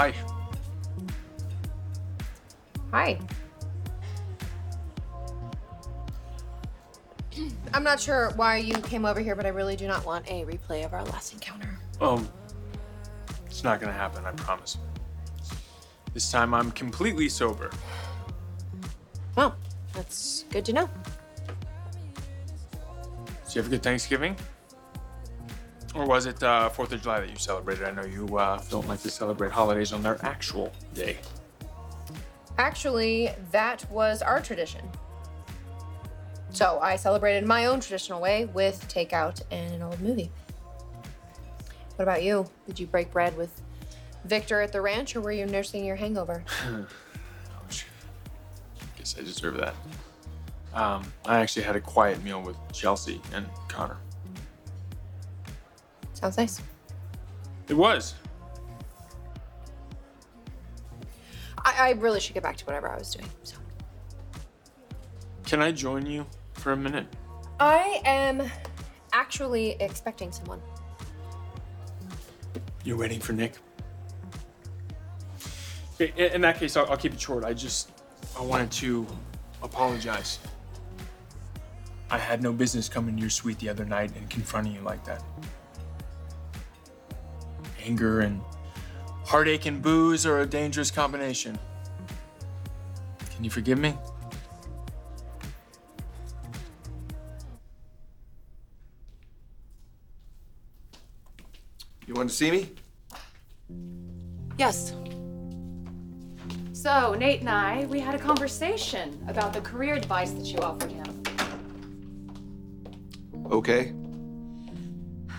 Hi. Hi. I'm not sure why you came over here, but I really do not want a replay of our last encounter. Um, it's not gonna happen, I promise. This time I'm completely sober. Well, that's good to know. Did you have a good Thanksgiving? Or was it uh, 4th of July that you celebrated? I know you uh, don't like to celebrate holidays on their actual day. Actually, that was our tradition. So I celebrated my own traditional way with takeout and an old movie. What about you? Did you break bread with Victor at the ranch or were you nursing your hangover? I guess I deserve that. Um, I actually had a quiet meal with Chelsea and Connor. Sounds nice. It was. I, I really should get back to whatever I was doing. So Can I join you for a minute? I am actually expecting someone. You're waiting for Nick? Okay, in- in that case, I'll, I'll keep it short. I just, I wanted to apologize. I had no business coming to your suite the other night and confronting you like that. Anger and heartache and booze are a dangerous combination. Can you forgive me? You want to see me? Yes. So, Nate and I, we had a conversation about the career advice that you offered him. Okay.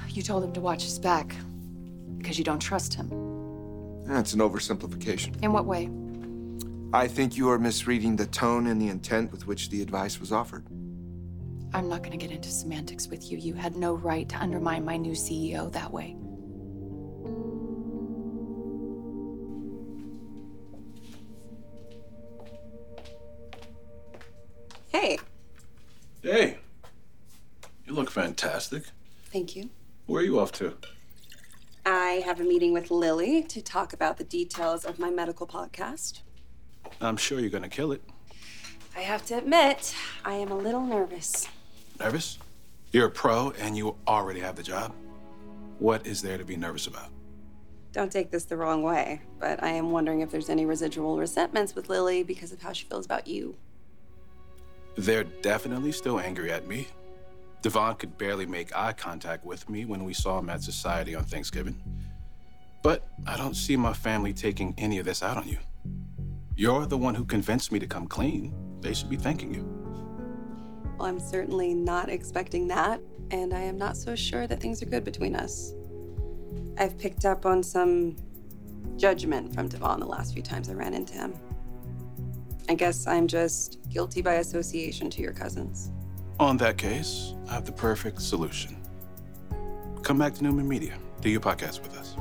You told him to watch his back because you don't trust him. That's an oversimplification. In what way? I think you are misreading the tone and the intent with which the advice was offered. I'm not going to get into semantics with you. You had no right to undermine my new CEO that way. Hey, Hey, you look fantastic. thank you. Where are you off to? I have a meeting with Lily to talk about the details of my medical podcast. I'm sure you're gonna kill it. I have to admit, I am a little nervous. Nervous? You're a pro and you already have the job. What is there to be nervous about? Don't take this the wrong way, but I am wondering if there's any residual resentments with Lily because of how she feels about you. They're definitely still angry at me. Devon could barely make eye contact with me when we saw him at society on Thanksgiving. But I don't see my family taking any of this out on you. You're the one who convinced me to come clean. They should be thanking you. Well, I'm certainly not expecting that, and I am not so sure that things are good between us. I've picked up on some judgment from Devon the last few times I ran into him. I guess I'm just guilty by association to your cousins. On that case, I have the perfect solution. Come back to Newman Media. Do your podcast with us.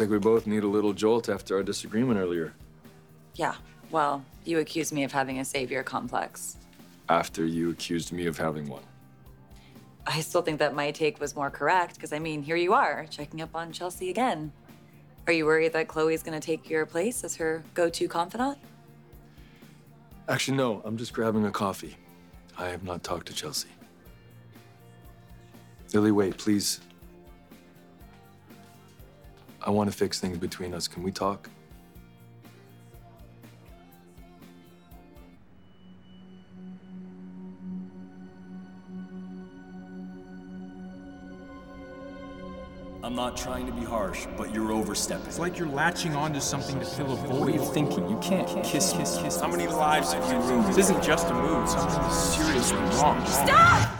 Looks like we both need a little jolt after our disagreement earlier. Yeah, well, you accused me of having a savior complex. After you accused me of having one. I still think that my take was more correct because I mean, here you are, checking up on Chelsea again. Are you worried that Chloe's gonna take your place as her go to confidant? Actually, no, I'm just grabbing a coffee. I have not talked to Chelsea. Lily, wait, please. I want to fix things between us. Can we talk? A I'm not trying to be harsh, but you're overstepping. It's like you're latching onto something to fill a void. What are you thinking? You can't kiss, kiss, kiss. How many lives have you ruined? This isn't just a mood. Something is seriously wrong. Stop!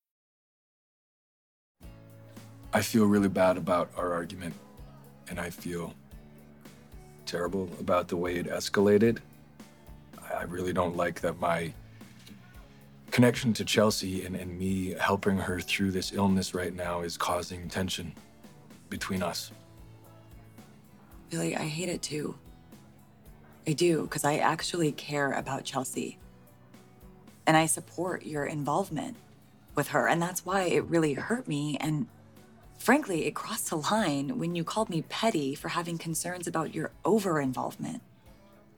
I feel really bad about our argument, and I feel terrible about the way it escalated. I really don't like that my connection to Chelsea and, and me helping her through this illness right now is causing tension between us. Really, I hate it too. I do, because I actually care about Chelsea. And I support your involvement with her. And that's why it really hurt me. And frankly, it crossed the line when you called me petty for having concerns about your over involvement.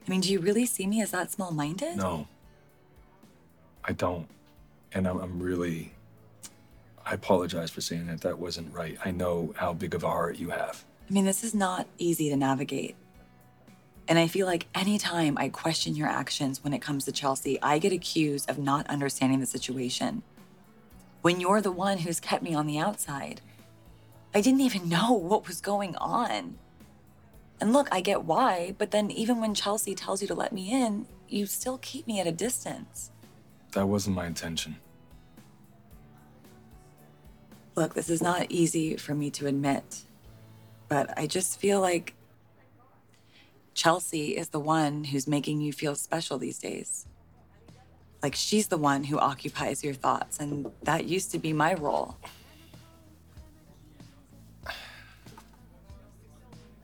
I mean, do you really see me as that small minded? No, I don't. And I'm, I'm really, I apologize for saying that. That wasn't right. I know how big of a heart you have. I mean, this is not easy to navigate. And I feel like anytime I question your actions when it comes to Chelsea, I get accused of not understanding the situation. When you're the one who's kept me on the outside, I didn't even know what was going on. And look, I get why, but then even when Chelsea tells you to let me in, you still keep me at a distance. That wasn't my intention. Look, this is not easy for me to admit, but I just feel like Chelsea is the one who's making you feel special these days. Like she's the one who occupies your thoughts, and that used to be my role.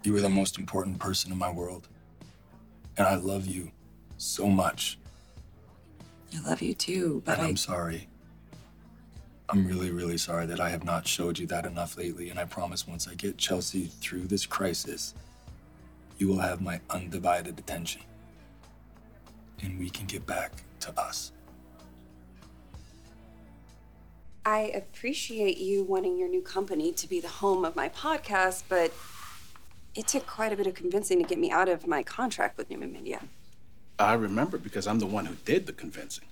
You were the most important person in my world. And I love you so much. I love you too, but and I'm I, sorry. I'm really, really sorry that I have not showed you that enough lately. And I promise once I get Chelsea through this crisis, you will have my undivided attention. And we can get back to us. I appreciate you wanting your new company to be the home of my podcast, but it took quite a bit of convincing to get me out of my contract with Newman Media. I remember because I'm the one who did the convincing.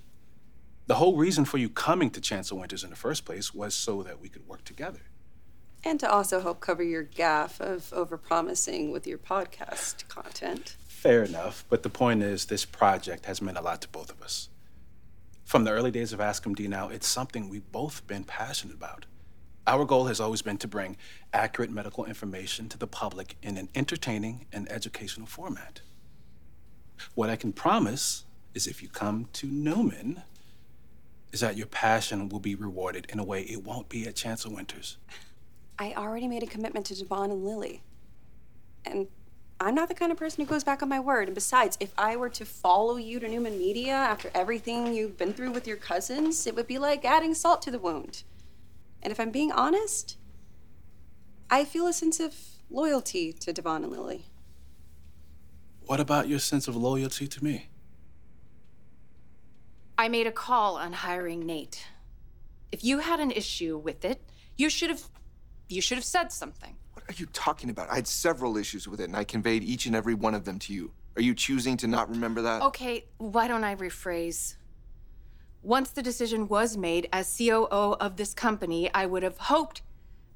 The whole reason for you coming to Chancellor Winters in the first place was so that we could work together. And to also help cover your gaffe of overpromising with your podcast content. Fair enough, but the point is, this project has meant a lot to both of us. From the early days of Ask D, now, it's something we've both been passionate about. Our goal has always been to bring accurate medical information to the public in an entertaining and educational format. What I can promise is if you come to Newman, is that your passion will be rewarded in a way it won't be at Chancellor Winters. I already made a commitment to Devon and Lily. And I'm not the kind of person who goes back on my word. And besides, if I were to follow you to Newman Media after everything you've been through with your cousins, it would be like adding salt to the wound. And if I'm being honest, I feel a sense of loyalty to Devon and Lily. What about your sense of loyalty to me? I made a call on hiring Nate. If you had an issue with it, you should have you should have said something. What are you talking about? I had several issues with it, and I conveyed each and every one of them to you. Are you choosing to not remember that? Okay, why don't I rephrase? Once the decision was made as COO of this company, I would have hoped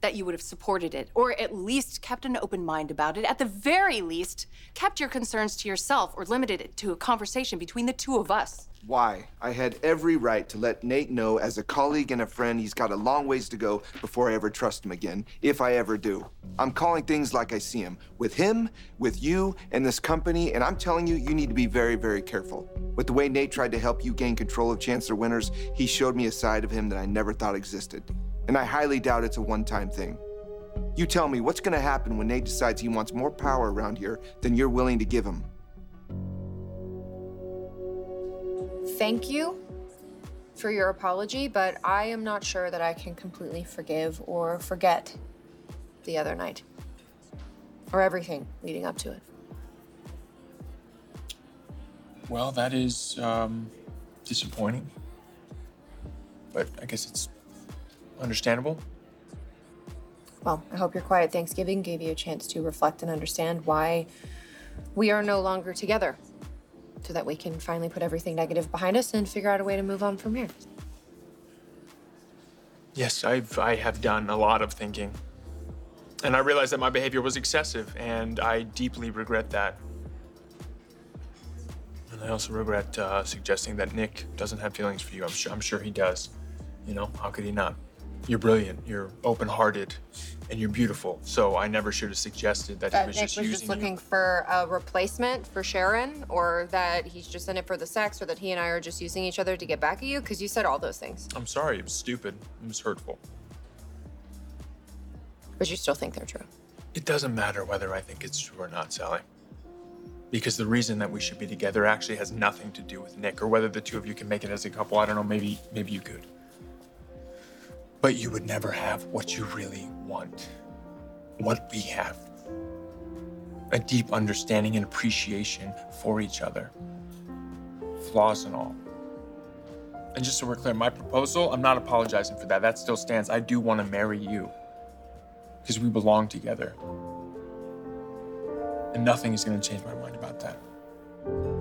that you would have supported it, or at least kept an open mind about it. At the very least, kept your concerns to yourself or limited it to a conversation between the two of us. Why? I had every right to let Nate know as a colleague and a friend he's got a long ways to go before I ever trust him again, if I ever do. I'm calling things like I see him. With him, with you, and this company, and I'm telling you, you need to be very, very careful. With the way Nate tried to help you gain control of Chancellor Winters, he showed me a side of him that I never thought existed. And I highly doubt it's a one time thing. You tell me what's gonna happen when Nate decides he wants more power around here than you're willing to give him. Thank you for your apology, but I am not sure that I can completely forgive or forget the other night. Or everything leading up to it. Well, that is um, disappointing. But I guess it's understandable. Well, I hope your quiet Thanksgiving gave you a chance to reflect and understand why we are no longer together. So that we can finally put everything negative behind us and figure out a way to move on from here. Yes, I've I have done a lot of thinking. And I realized that my behavior was excessive, and I deeply regret that. And I also regret uh, suggesting that Nick doesn't have feelings for you. I'm sure, I'm sure he does. You know, how could he not? You're brilliant, you're open hearted, and you're beautiful. So I never should have suggested that, he That was Nick just was using just looking for a replacement for Sharon, or that he's just in it for the sex, or that he and I are just using each other to get back at you? Because you said all those things. I'm sorry, it was stupid. It was hurtful. But you still think they're true. It doesn't matter whether I think it's true or not, Sally. Because the reason that we should be together actually has nothing to do with Nick or whether the two of you can make it as a couple. I don't know, maybe maybe you could. But you would never have what you really want. What we have. A deep understanding and appreciation for each other. Flaws and all. And just so we're clear, my proposal, I'm not apologizing for that. That still stands. I do want to marry you because we belong together. And nothing is going to change my mind about that.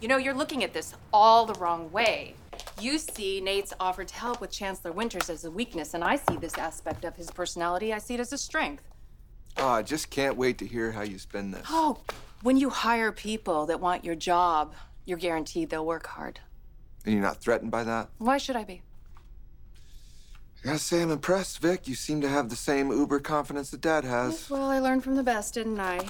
You know, you're looking at this all the wrong way. You see Nate's offer to help with Chancellor Winters as a weakness, and I see this aspect of his personality, I see it as a strength. Oh, I just can't wait to hear how you spin this. Oh, when you hire people that want your job, you're guaranteed they'll work hard. And you're not threatened by that? Why should I be? I gotta say, I'm impressed, Vic. You seem to have the same uber confidence that Dad has. Well, I learned from the best, didn't I?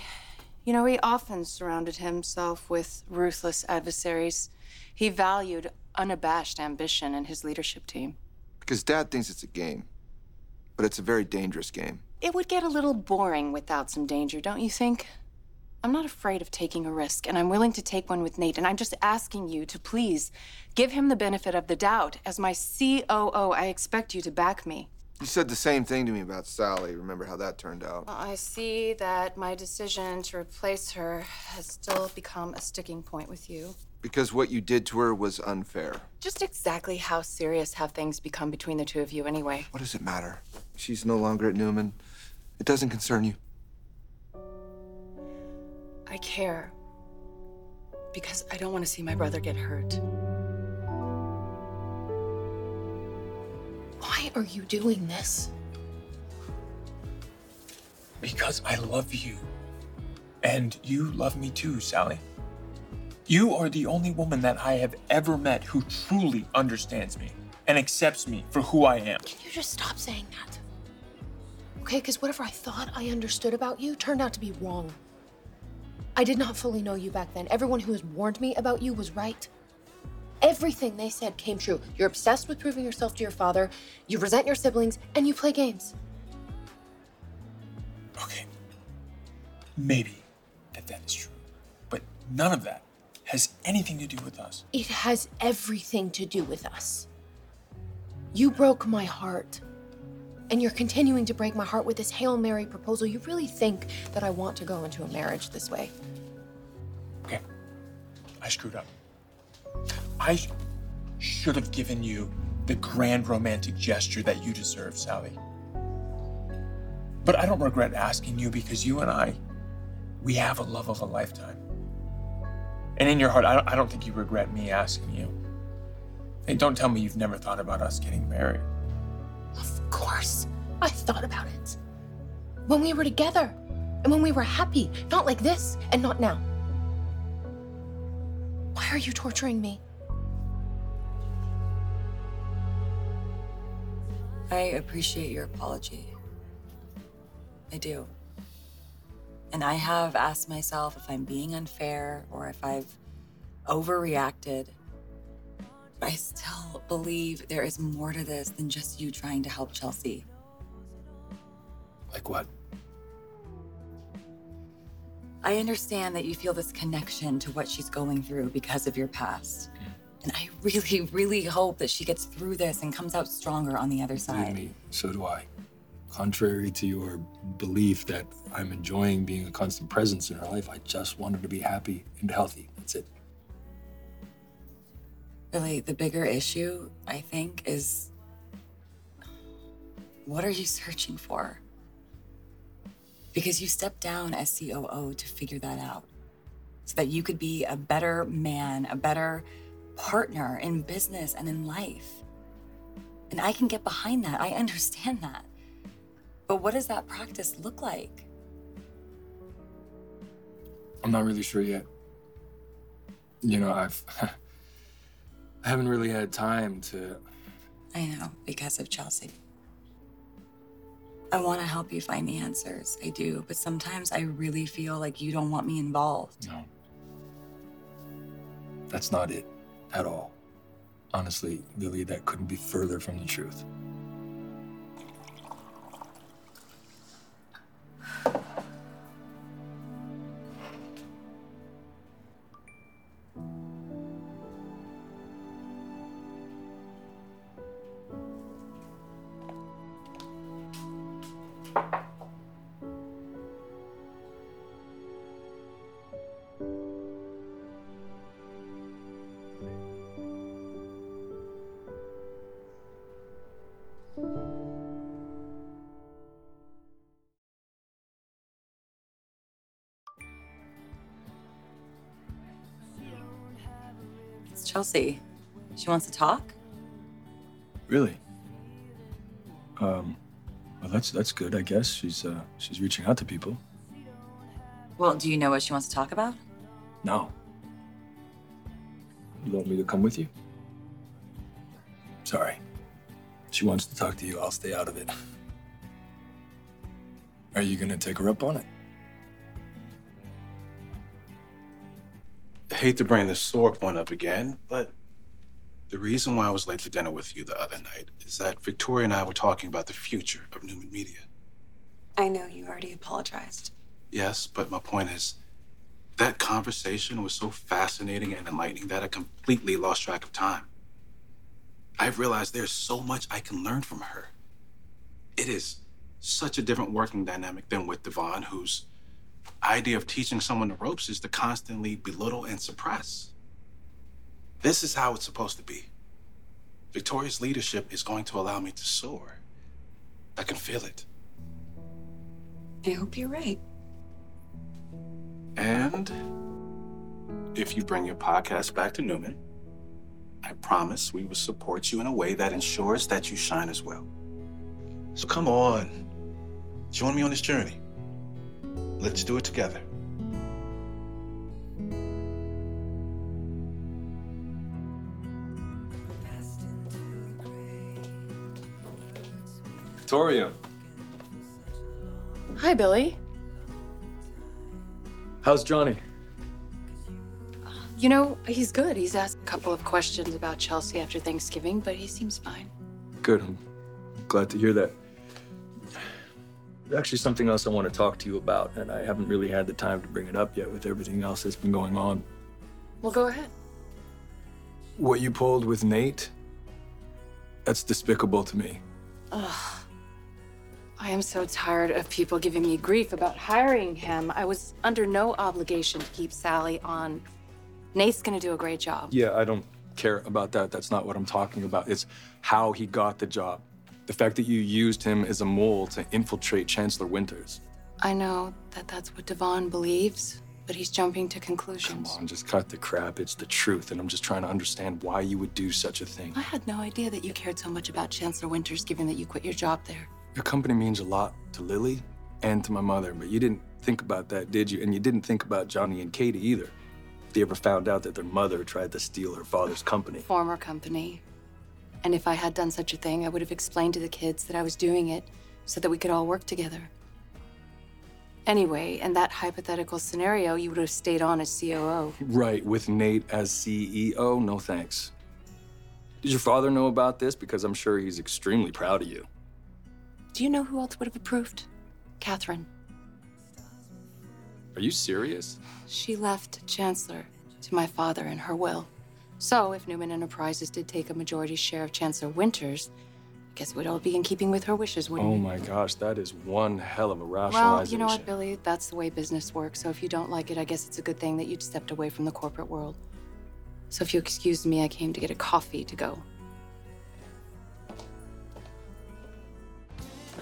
You know, he often surrounded himself with ruthless adversaries. He valued unabashed ambition in his leadership team. Because Dad thinks it's a game, but it's a very dangerous game. It would get a little boring without some danger, don't you think? I'm not afraid of taking a risk, and I'm willing to take one with Nate. And I'm just asking you to please give him the benefit of the doubt. As my COO, I expect you to back me. You said the same thing to me about Sally. Remember how that turned out? Well, I see that my decision to replace her has still become a sticking point with you. Because what you did to her was unfair. Just exactly how serious have things become between the two of you, anyway? What does it matter? She's no longer at Newman. It doesn't concern you. I care. Because I don't want to see my brother get hurt. Are you doing this? Because I love you. And you love me too, Sally. You are the only woman that I have ever met who truly understands me and accepts me for who I am. Can you just stop saying that? Okay, because whatever I thought I understood about you turned out to be wrong. I did not fully know you back then. Everyone who has warned me about you was right. Everything they said came true. You're obsessed with proving yourself to your father, you resent your siblings, and you play games. Okay. Maybe that that is true. But none of that has anything to do with us. It has everything to do with us. You broke my heart. And you're continuing to break my heart with this Hail Mary proposal. You really think that I want to go into a marriage this way? Okay. I screwed up. I sh- should have given you the grand romantic gesture that you deserve, Sally. But I don't regret asking you because you and I, we have a love of a lifetime. And in your heart, I don't, I don't think you regret me asking you. And don't tell me you've never thought about us getting married. Of course, I thought about it. When we were together and when we were happy, not like this and not now. Why are you torturing me? I appreciate your apology. I do. And I have asked myself if I'm being unfair or if I've overreacted. But I still believe there is more to this than just you trying to help Chelsea. Like what? I understand that you feel this connection to what she's going through because of your past. And I really, really hope that she gets through this and comes out stronger on the other side. me, so do I. Contrary to your belief that I'm enjoying being a constant presence in her life, I just want her to be happy and healthy. That's it. Really, the bigger issue, I think, is what are you searching for? Because you stepped down as COO to figure that out so that you could be a better man, a better partner in business and in life. And I can get behind that. I understand that. But what does that practice look like? I'm not really sure yet. You know, I've I haven't really had time to I know, because of Chelsea. I want to help you find the answers. I do. But sometimes I really feel like you don't want me involved. No. That's not it at all. Honestly, Lily, that couldn't be further from the truth. Chelsea. She wants to talk? Really? Um, well, that's that's good, I guess. She's uh, she's reaching out to people. Well, do you know what she wants to talk about? No. You want me to come with you? Sorry. She wants to talk to you. I'll stay out of it. Are you gonna take her up on it? Hate to bring the sore point up again, but the reason why I was late for dinner with you the other night is that Victoria and I were talking about the future of Newman Media. I know you already apologized. Yes, but my point is that conversation was so fascinating and enlightening that I completely lost track of time. I've realized there's so much I can learn from her. It is such a different working dynamic than with Devon, whose idea of teaching someone the ropes is to constantly belittle and suppress. This is how it's supposed to be. Victoria's leadership is going to allow me to soar. I can feel it. I hope you're right. And if you bring your podcast back to Newman, I promise we will support you in a way that ensures that you shine as well. So come on, join me on this journey. Let's do it together. Victoria, Hi, Billy. how's Johnny? You know, he's good. He's asked a couple of questions about Chelsea after Thanksgiving, but he seems fine. Good. I'm glad to hear that. Actually something else I want to talk to you about, and I haven't really had the time to bring it up yet with everything else that's been going on. Well, go ahead. What you pulled with Nate, that's despicable to me. Ugh. I am so tired of people giving me grief about hiring him. I was under no obligation to keep Sally on. Nate's gonna do a great job. Yeah, I don't care about that. That's not what I'm talking about. It's how he got the job. The fact that you used him as a mole to infiltrate Chancellor Winters. I know that that's what Devon believes, but he's jumping to conclusions. Come on, just cut the crap. It's the truth, and I'm just trying to understand why you would do such a thing. I had no idea that you cared so much about Chancellor Winters, given that you quit your job there. Your company means a lot to Lily and to my mother, but you didn't think about that, did you? And you didn't think about Johnny and Katie either. If they ever found out that their mother tried to steal her father's company. Former company. And if I had done such a thing, I would have explained to the kids that I was doing it so that we could all work together. Anyway, in that hypothetical scenario, you would have stayed on as COO. Right, with Nate as CEO? No thanks. Did your father know about this? Because I'm sure he's extremely proud of you. Do you know who else would have approved? Catherine. Are you serious? She left Chancellor to my father in her will. So, if Newman Enterprises did take a majority share of Chancellor Winters, I guess it would all be in keeping with her wishes, wouldn't Oh it? my gosh, that is one hell of a Well, rationalization. you know what, Billy? That's the way business works. So if you don't like it, I guess it's a good thing that you'd stepped away from the corporate world. So if you excuse me, I came to get a coffee to go.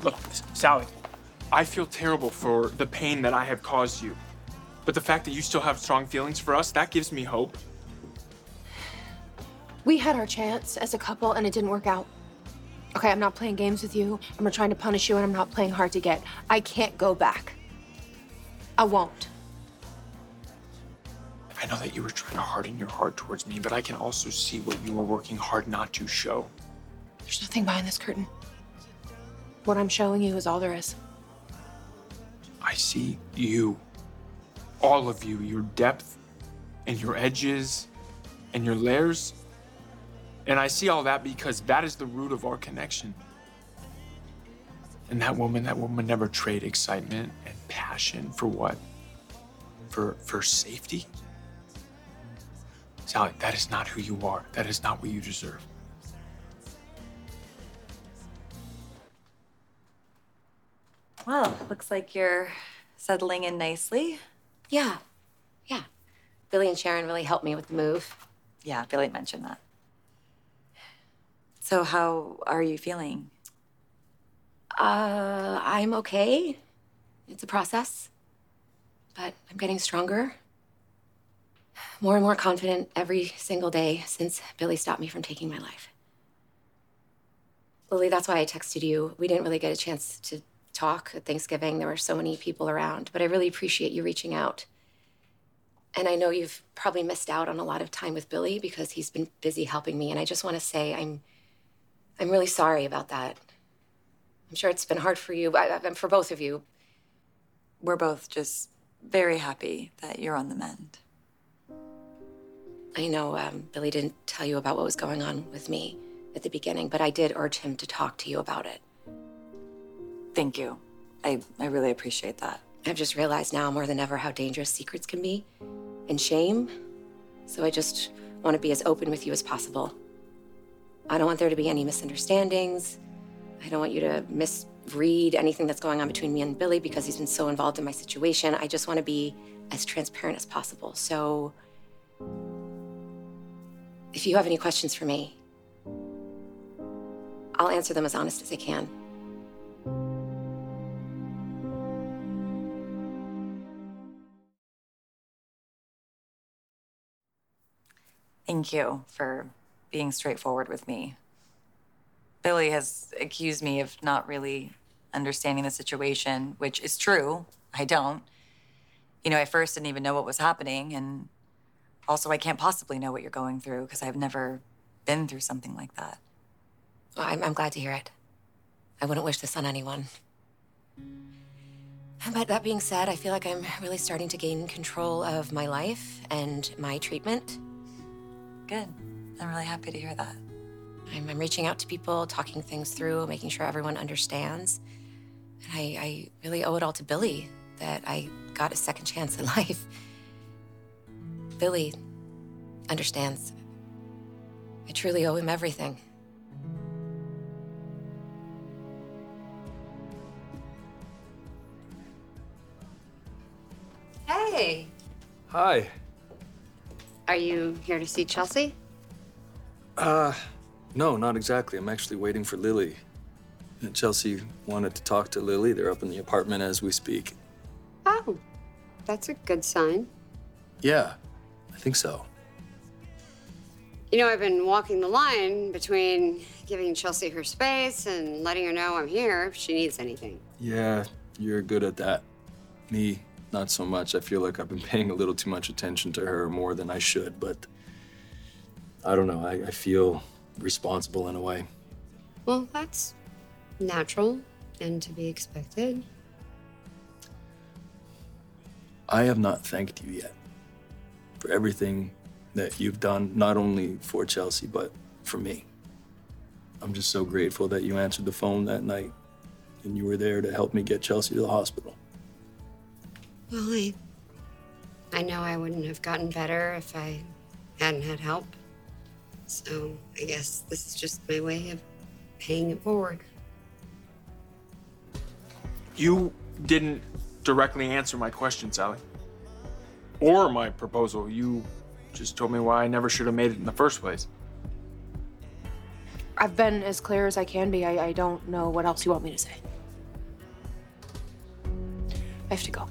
Look, Sally, I feel terrible for the pain that I have caused you. But the fact that you still have strong feelings for us, that gives me hope. We had our chance as a couple and it didn't work out. Okay, I'm not playing games with you. I'm not trying to punish you and I'm not playing hard to get. I can't go back. I won't. I know that you were trying to harden your heart towards me, but I can also see what you were working hard not to show. There's nothing behind this curtain. What I'm showing you is all there is. I see you. All of you, your depth and your edges and your layers. And I see all that because that is the root of our connection. And that woman, that woman never traded excitement and passion for what? For for safety? Sally, that is not who you are. That is not what you deserve. Well, looks like you're settling in nicely. Yeah, yeah. Billy and Sharon really helped me with the move. Yeah, Billy mentioned that. So, how are you feeling? Uh, I'm okay. It's a process, but I'm getting stronger. More and more confident every single day since Billy stopped me from taking my life. Lily, that's why I texted you. We didn't really get a chance to talk at Thanksgiving. There were so many people around, but I really appreciate you reaching out. And I know you've probably missed out on a lot of time with Billy because he's been busy helping me. And I just want to say I'm, I'm really sorry about that. I'm sure it's been hard for you, I, I- for both of you. We're both just very happy that you're on the mend. I know um, Billy didn't tell you about what was going on with me at the beginning, but I did urge him to talk to you about it. Thank you. I, I really appreciate that. I've just realized now more than ever how dangerous secrets can be and shame. So I just want to be as open with you as possible. I don't want there to be any misunderstandings. I don't want you to misread anything that's going on between me and Billy because he's been so involved in my situation. I just want to be as transparent as possible. So if you have any questions for me, I'll answer them as honest as I can. Thank you for being straightforward with me. Billy has accused me of not really understanding the situation, which is true. I don't. You know, I first didn't even know what was happening, and also I can't possibly know what you're going through because I've never been through something like that. Well, I'm, I'm glad to hear it. I wouldn't wish this on anyone. But that being said, I feel like I'm really starting to gain control of my life and my treatment. Good. I'm really happy to hear that. I'm, I'm reaching out to people, talking things through, making sure everyone understands. And I, I really owe it all to Billy that I got a second chance in life. Billy understands. I truly owe him everything. Hey, Hi. are you here to see Chelsea? Uh, no, not exactly. I'm actually waiting for Lily. And Chelsea wanted to talk to Lily. They're up in the apartment as we speak. Oh, that's a good sign. Yeah, I think so. You know, I've been walking the line between giving Chelsea her space and letting her know I'm here if she needs anything. Yeah, you're good at that. Me, not so much. I feel like I've been paying a little too much attention to her more than I should, but I don't know. I, I feel responsible in a way. Well, that's natural and to be expected. I have not thanked you yet for everything that you've done, not only for Chelsea, but for me. I'm just so grateful that you answered the phone that night and you were there to help me get Chelsea to the hospital. Well, I, I know I wouldn't have gotten better if I hadn't had help. So I guess this is just my way of paying it forward. You didn't directly answer my question, Sally. Or my proposal. You just told me why I never should have made it in the first place. I've been as clear as I can be. I, I don't know what else you want me to say. I have to go.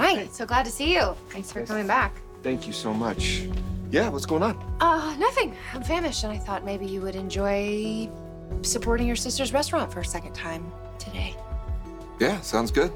Hi, so glad to see you. Thanks for coming back. Thank you so much. Yeah, what's going on? Uh, nothing. I'm famished, and I thought maybe you would enjoy supporting your sister's restaurant for a second time today. Yeah, sounds good.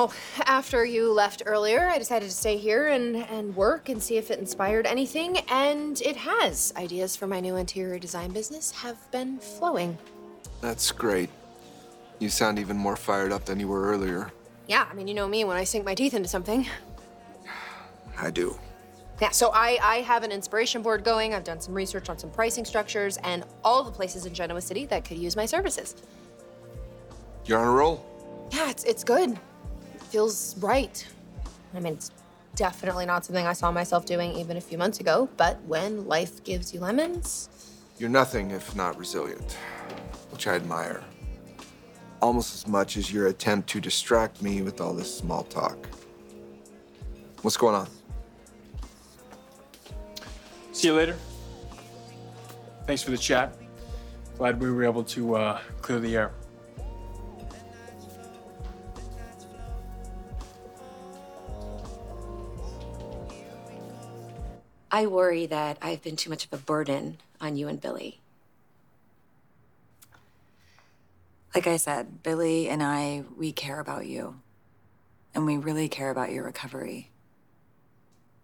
Well, after you left earlier, I decided to stay here and, and work and see if it inspired anything, and it has. Ideas for my new interior design business have been flowing. That's great. You sound even more fired up than you were earlier. Yeah, I mean, you know me when I sink my teeth into something. I do. Yeah, so I, I have an inspiration board going. I've done some research on some pricing structures and all the places in Genoa City that could use my services. You're on a roll. Yeah, it's, it's good. It feels right. I mean, it's definitely not something I saw myself doing even a few months ago, but when life gives you lemons, You're nothing if not resilient, which I admire. Almost as much as your attempt to distract me with all this small talk. What's going on? See you later. Thanks for the chat. Glad we were able to uh, clear the air. I worry that I've been too much of a burden on you and Billy. Like I said, Billy and I, we care about you. And we really care about your recovery.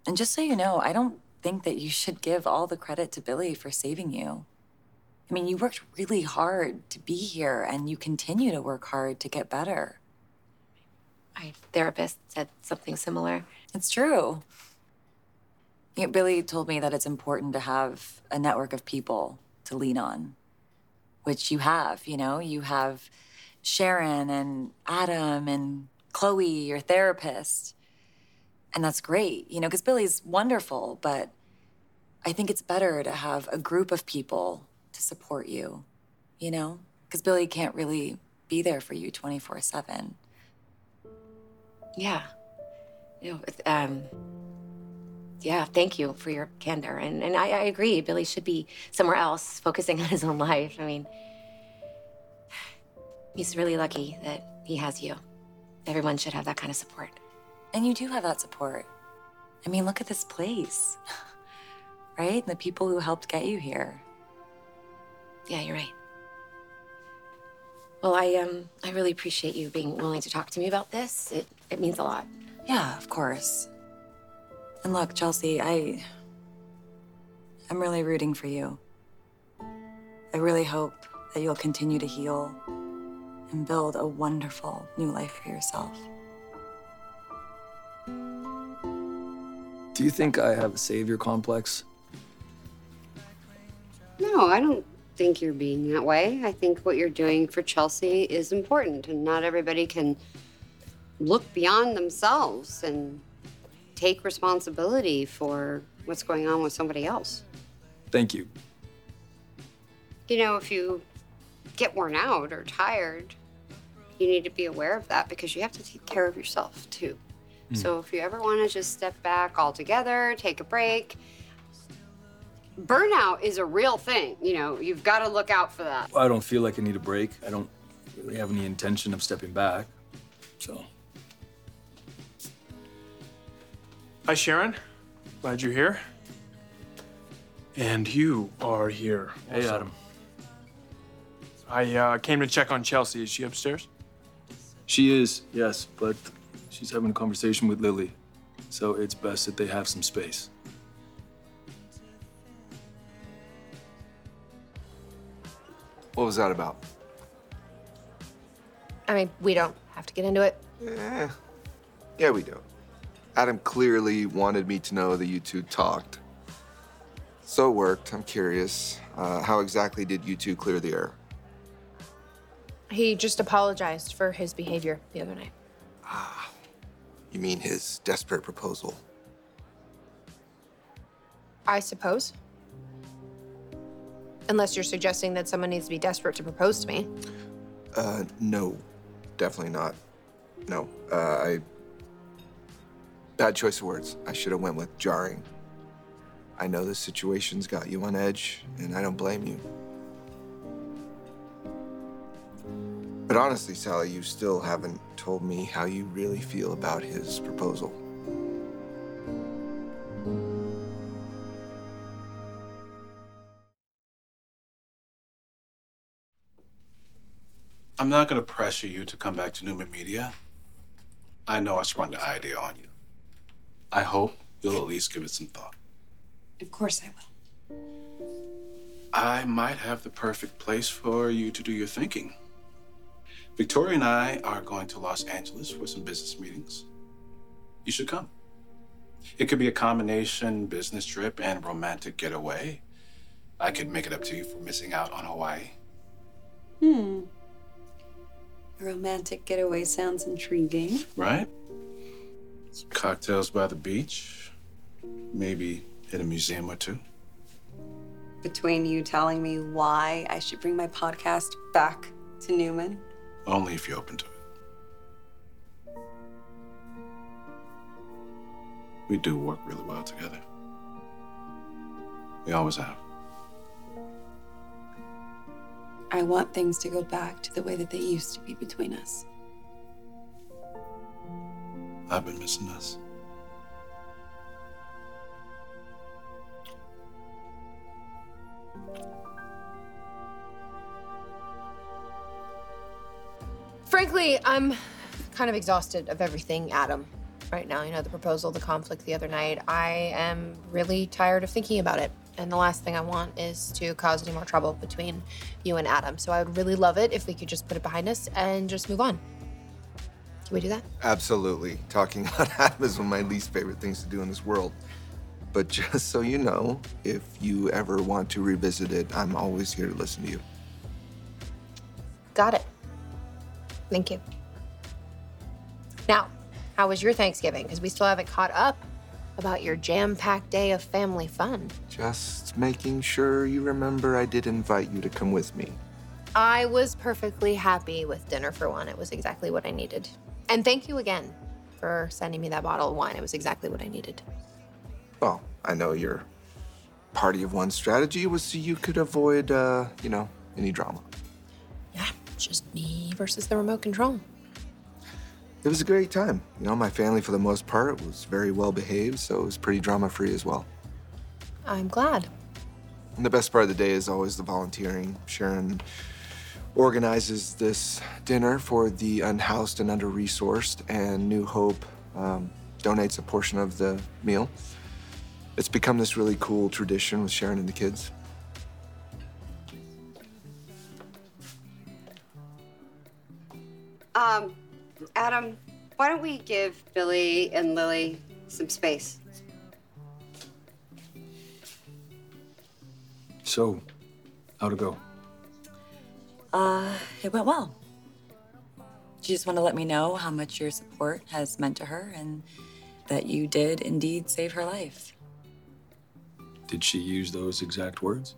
And just so you know, I don't think that you should give all the credit to Billy for saving you. I mean, you worked really hard to be here, and you continue to work hard to get better. My therapist said something similar. It's true. You know, Billy told me that it's important to have a network of people to lean on, which you have. You know, you have Sharon and Adam and Chloe, your therapist. And that's great, you know, because Billy's wonderful, but I think it's better to have a group of people to support you, you know? Because Billy can't really be there for you 24 7. Yeah. You know, um, yeah, thank you for your candor. And, and I, I agree, Billy should be somewhere else, focusing on his own life. I mean, he's really lucky that he has you. Everyone should have that kind of support. And you do have that support. I mean, look at this place, right? And the people who helped get you here. Yeah, you're right. Well, I um, I really appreciate you being willing to talk to me about this. It it means a lot. Yeah, of course. And look, Chelsea, I. I'm really rooting for you. I really hope that you'll continue to heal and build a wonderful new life for yourself. Do you think I have a savior complex? No, I don't think you're being that way. I think what you're doing for Chelsea is important, and not everybody can look beyond themselves and take responsibility for what's going on with somebody else. Thank you. You know, if you get worn out or tired, you need to be aware of that because you have to take care of yourself too. Hmm. So if you ever want to just step back altogether, take a break, burnout is a real thing. You know, you've got to look out for that. I don't feel like I need a break. I don't really have any intention of stepping back. So, Hi, Sharon. Glad you're here. And you are here. hey, also. Adam. I uh, came to check on Chelsea. Is she upstairs? She is, yes, but she's having a conversation with Lily. So it's best that they have some space. What was that about? I mean, we don't have to get into it. Eh, yeah, we do. Adam clearly wanted me to know that you two talked. So it worked. I'm curious. Uh, how exactly did you two clear the air? He just apologized for his behavior the other night. Ah, you mean his desperate proposal? I suppose. Unless you're suggesting that someone needs to be desperate to propose to me. Uh, no, definitely not. No, uh, I. Bad choice of words. I should have went with jarring. I know this situation's got you on edge, and I don't blame you. But honestly, Sally, you still haven't told me how you really feel about his proposal. I'm not going to pressure you to come back to Newman Media. I know I sprung the idea on you. I hope you'll at least give it some thought. Of course I will. I might have the perfect place for you to do your thinking. Victoria and I are going to Los Angeles for some business meetings. You should come. It could be a combination business trip and romantic getaway. I could make it up to you for missing out on Hawaii. Hmm. A romantic getaway sounds intriguing. right? Some cocktails by the beach. Maybe hit a museum or two. Between you telling me why I should bring my podcast back to Newman, Only if you're open to it. We do work really well together. We always have. I want things to go back to the way that they used to be between us. I've been missing us. Frankly, I'm kind of exhausted of everything, Adam, right now. You know, the proposal, the conflict the other night. I am really tired of thinking about it. And the last thing I want is to cause any more trouble between you and Adam. So I would really love it if we could just put it behind us and just move on. Can we do that? Absolutely. Talking about Adam is one of my least favorite things to do in this world. But just so you know, if you ever want to revisit it, I'm always here to listen to you. Got it. Thank you. Now, how was your Thanksgiving? Because we still haven't caught up about your jam packed day of family fun. Just making sure you remember I did invite you to come with me. I was perfectly happy with dinner for one. It was exactly what I needed. And thank you again for sending me that bottle of wine. It was exactly what I needed. Well, I know your party of one strategy was so you could avoid, uh, you know, any drama. Yeah, just me versus the remote control. It was a great time. You know, my family, for the most part, was very well behaved, so it was pretty drama free as well. I'm glad. And the best part of the day is always the volunteering. Sharon organizes this dinner for the unhoused and under resourced, and New Hope um, donates a portion of the meal. It's become this really cool tradition with Sharon and the kids. Um, Adam, why don't we give Billy and Lily some space? So, how'd it go? Uh, it went well. She just want to let me know how much your support has meant to her and that you did indeed save her life. Did she use those exact words?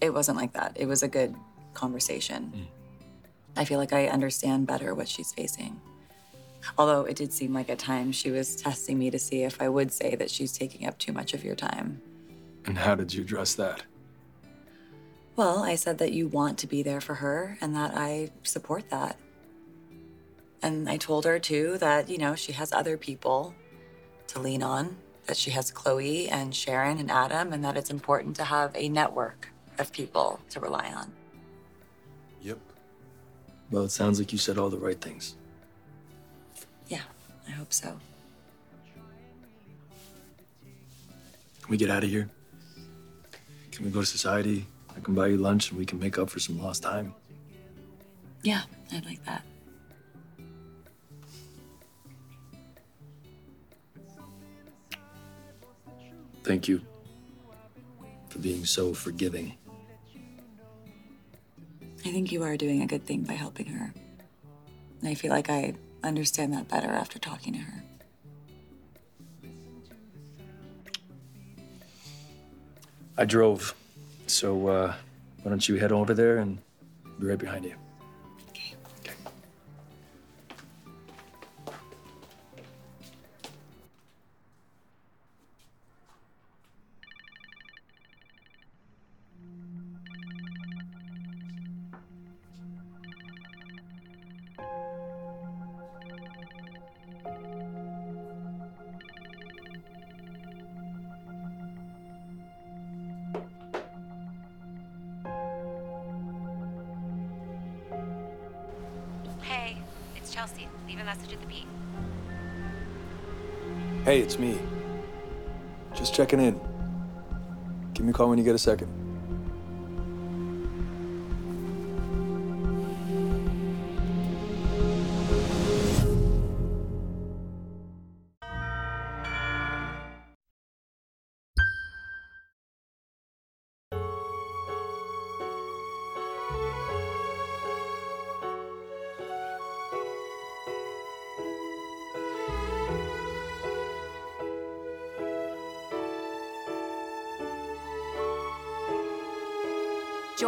It wasn't like that. It was a good conversation. I feel like I understand better what she's facing. Although it did seem like at times she was testing me to see if I would say that she's taking up too much of your time. And how did you address that? Well, I said that you want to be there for her and that I support that. And I told her too that, you know, she has other people to lean on, that she has Chloe and Sharon and Adam, and that it's important to have a network of people to rely on. Yep. Well, it sounds like you said all the right things. Yeah, I hope so. Can we get out of here? Can we go to society? I can buy you lunch and we can make up for some lost time. Yeah, I'd like that. Thank you for being so forgiving. I think you are doing a good thing by helping her. And I feel like I understand that better after talking to her. I drove, so uh, why don't you head over there and be right behind you. Chelsea. Leave a message at the beat. Hey, it's me. Just checking in. Give me a call when you get a second.